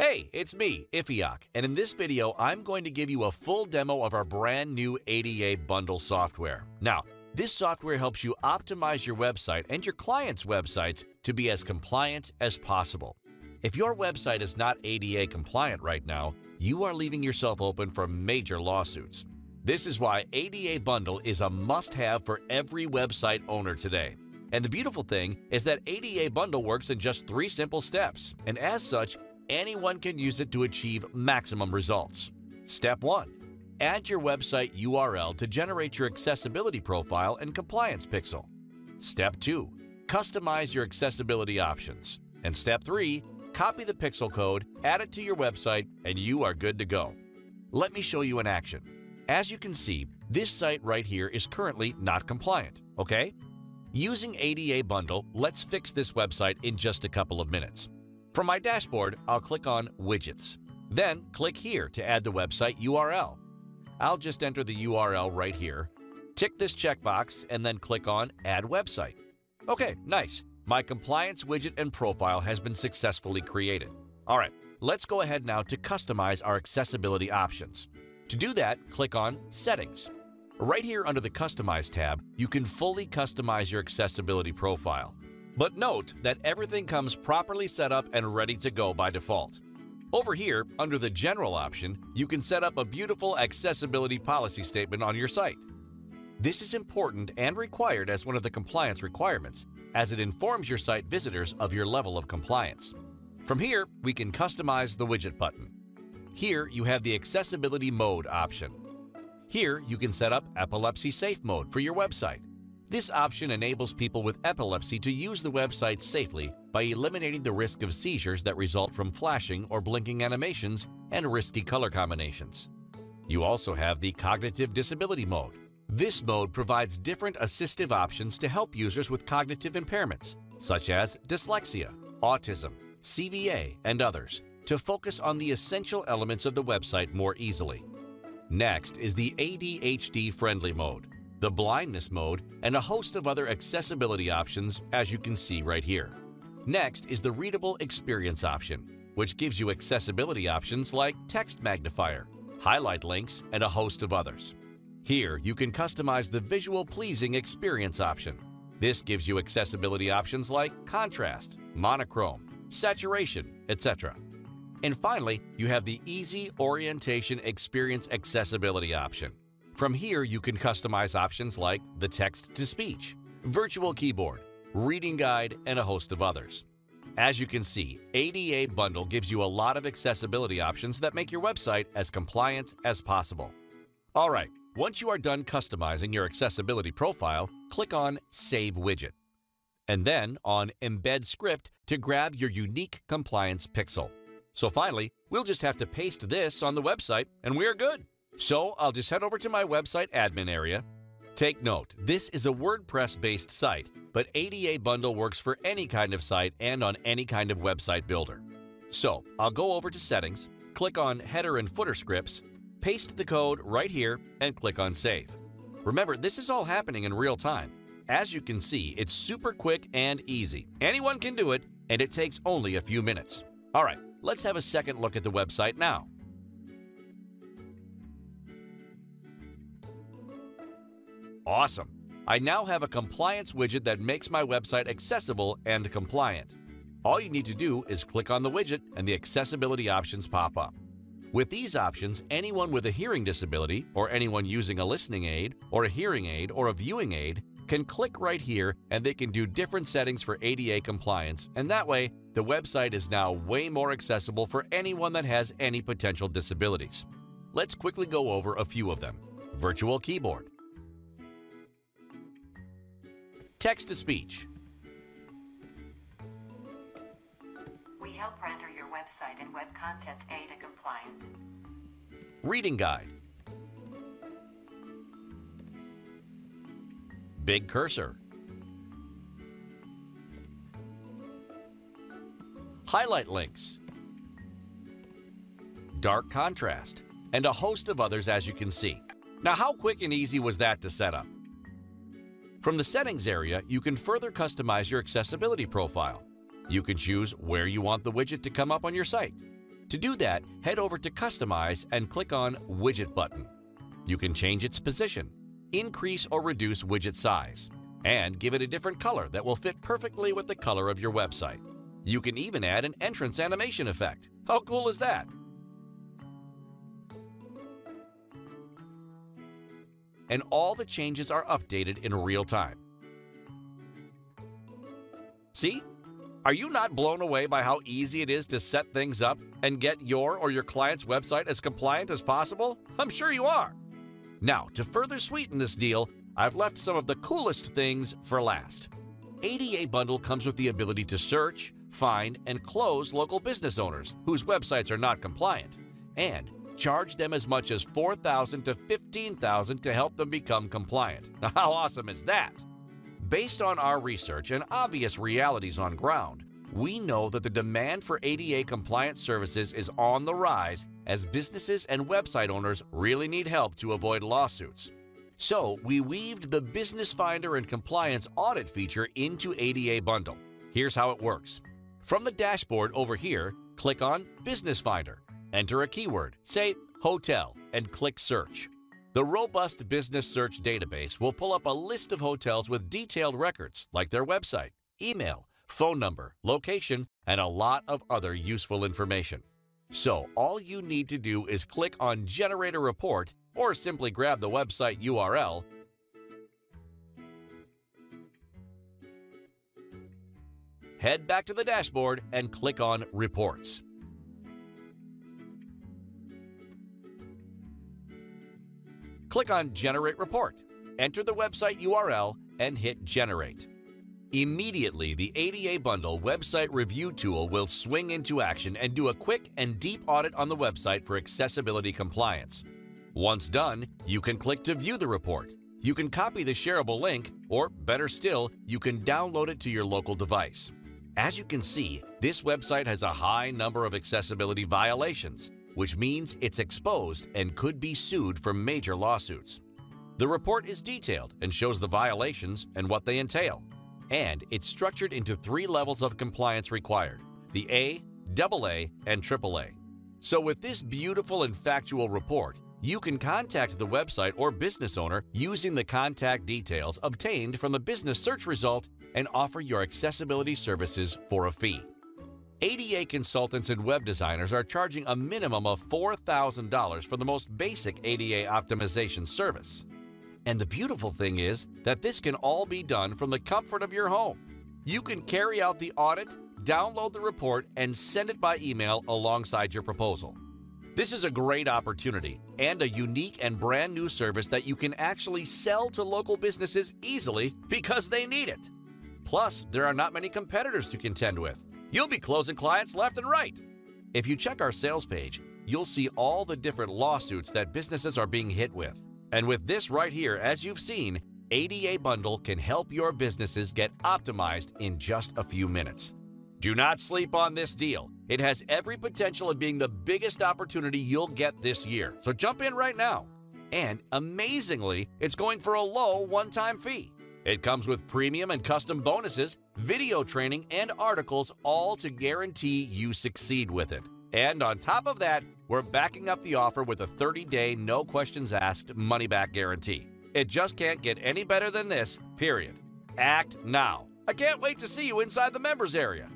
Hey, it's me, Ifiok, and in this video, I'm going to give you a full demo of our brand new ADA Bundle software. Now, this software helps you optimize your website and your clients' websites to be as compliant as possible. If your website is not ADA compliant right now, you are leaving yourself open for major lawsuits. This is why ADA Bundle is a must-have for every website owner today. And the beautiful thing is that ADA Bundle works in just three simple steps, and as such, anyone can use it to achieve maximum results. Step 1. Add your website URL to generate your accessibility profile and compliance pixel. Step 2. Customize your accessibility options. And step 3. Copy the pixel code, add it to your website, and you are good to go. Let me show you in action. As you can see, this site right here is currently not compliant, okay? Using ADA Bundle, let's fix this website in just a couple of minutes. From my dashboard, I'll click on Widgets. Then click here to add the website URL. I'll just enter the URL right here, tick this checkbox, and then click on Add Website. Okay, nice. My compliance widget and profile has been successfully created. All right, let's go ahead now to customize our accessibility options. To do that, click on Settings. Right here under the Customize tab, you can fully customize your accessibility profile. But note that everything comes properly set up and ready to go by default. Over here, under the General option, you can set up a beautiful accessibility policy statement on your site. This is important and required as one of the compliance requirements, as it informs your site visitors of your level of compliance. From here, we can customize the widget button. Here, you have the Accessibility Mode option. Here, you can set up Epilepsy Safe Mode for your website. This option enables people with epilepsy to use the website safely by eliminating the risk of seizures that result from flashing or blinking animations and risky color combinations. You also have the Cognitive Disability Mode. This mode provides different assistive options to help users with cognitive impairments, such as dyslexia, autism, CVA, and others, to focus on the essential elements of the website more easily. Next is the ADHD Friendly Mode the blindness mode, and a host of other accessibility options as you can see right here. Next is the Readable Experience option, which gives you accessibility options like text magnifier, highlight links, and a host of others. Here, you can customize the Visual Pleasing Experience option. This gives you accessibility options like contrast, monochrome, saturation, etc. And finally, you have the Easy Orientation Experience Accessibility option. From here, you can customize options like the text-to-speech, virtual keyboard, reading guide, and a host of others. As you can see, ADA Bundle gives you a lot of accessibility options that make your website as compliant as possible. All right, once you are done customizing your accessibility profile, click on Save Widget, and then on Embed Script to grab your unique compliance pixel. So finally, we'll just have to paste this on the website and we're good. So I'll just head over to my website admin area. Take note, this is a WordPress-based site, but ADA Bundle works for any kind of site and on any kind of website builder. So I'll go over to Settings, click on Header and Footer Scripts, paste the code right here, and click on Save. Remember, this is all happening in real time. As you can see, it's super quick and easy. Anyone can do it, and it takes only a few minutes. All right, let's have a second look at the website now. Awesome! I now have a compliance widget that makes my website accessible and compliant. All you need to do is click on the widget and the accessibility options pop up. With these options, anyone with a hearing disability or anyone using a listening aid or a hearing aid or a viewing aid can click right here and they can do different settings for ADA compliance and that way the website is now way more accessible for anyone that has any potential disabilities. Let's quickly go over a few of them. Virtual keyboard. Text to speech. We help render your website and web content ADA compliant. Reading guide. Big cursor. Highlight links. Dark contrast. And a host of others as you can see. Now how quick and easy was that to set up? From the Settings area, you can further customize your accessibility profile. You can choose where you want the widget to come up on your site. To do that, head over to Customize and click on Widget button. You can change its position, increase or reduce widget size, and give it a different color that will fit perfectly with the color of your website. You can even add an entrance animation effect. How cool is that? And all the changes are updated in real time. See? Are you not blown away by how easy it is to set things up and get your or your client's website as compliant as possible? I'm sure you are. Now, to further sweeten this deal, I've left some of the coolest things for last. ADA Bundle comes with the ability to search, find, and close local business owners whose websites are not compliant, and charge them as much as 4,000 to 15,000 to help them become compliant. How awesome is that? Based on our research and obvious realities on ground, we know that the demand for ADA compliant services is on the rise as businesses and website owners really need help to avoid lawsuits. So, we weaved the Business Finder and Compliance Audit feature into ADA Bundle. Here's how it works. From the dashboard over here, click on Business Finder, enter a keyword, say hotel, and click search. The robust business search database will pull up a list of hotels with detailed records like their website, email, phone number, location, and a lot of other useful information. So all you need to do is click on Generate a Report or simply grab the website URL head back to the dashboard and click on Reports. Click on Generate Report, enter the website URL, and hit Generate. Immediately, the ADA Bundle website review tool will swing into action and do a quick and deep audit on the website for accessibility compliance. Once done, you can click to view the report. You can copy the shareable link, or better still, you can download it to your local device. As you can see, this website has a high number of accessibility violations, which means it's exposed and could be sued for major lawsuits. The report is detailed and shows the violations and what they entail. And it's structured into three levels of compliance required the A, AA, and AAA. So, with this beautiful and factual report, you can contact the website or business owner using the contact details obtained from the business search result and offer your accessibility services for a fee. ADA consultants and web designers are charging a minimum of $4,000 for the most basic ADA optimization service. And the beautiful thing is that this can all be done from the comfort of your home. You can carry out the audit, download the report, and send it by email alongside your proposal. This is a great opportunity and a unique and brand new service that you can actually sell to local businesses easily because they need it. Plus, there are not many competitors to contend with. You'll be closing clients left and right. If you check our sales page, you'll see all the different lawsuits that businesses are being hit with. And with this right here, as you've seen, ADA Bundle can help your businesses get optimized in just a few minutes. Do not sleep on this deal. It has every potential of being the biggest opportunity you'll get this year. So jump in right now. And amazingly, it's going for a low one time fee. It comes with premium and custom bonuses, video training, and articles, all to guarantee you succeed with it. And on top of that, we're backing up the offer with a 30 day, no questions asked money back guarantee. It just can't get any better than this, period. Act now. I can't wait to see you inside the members area.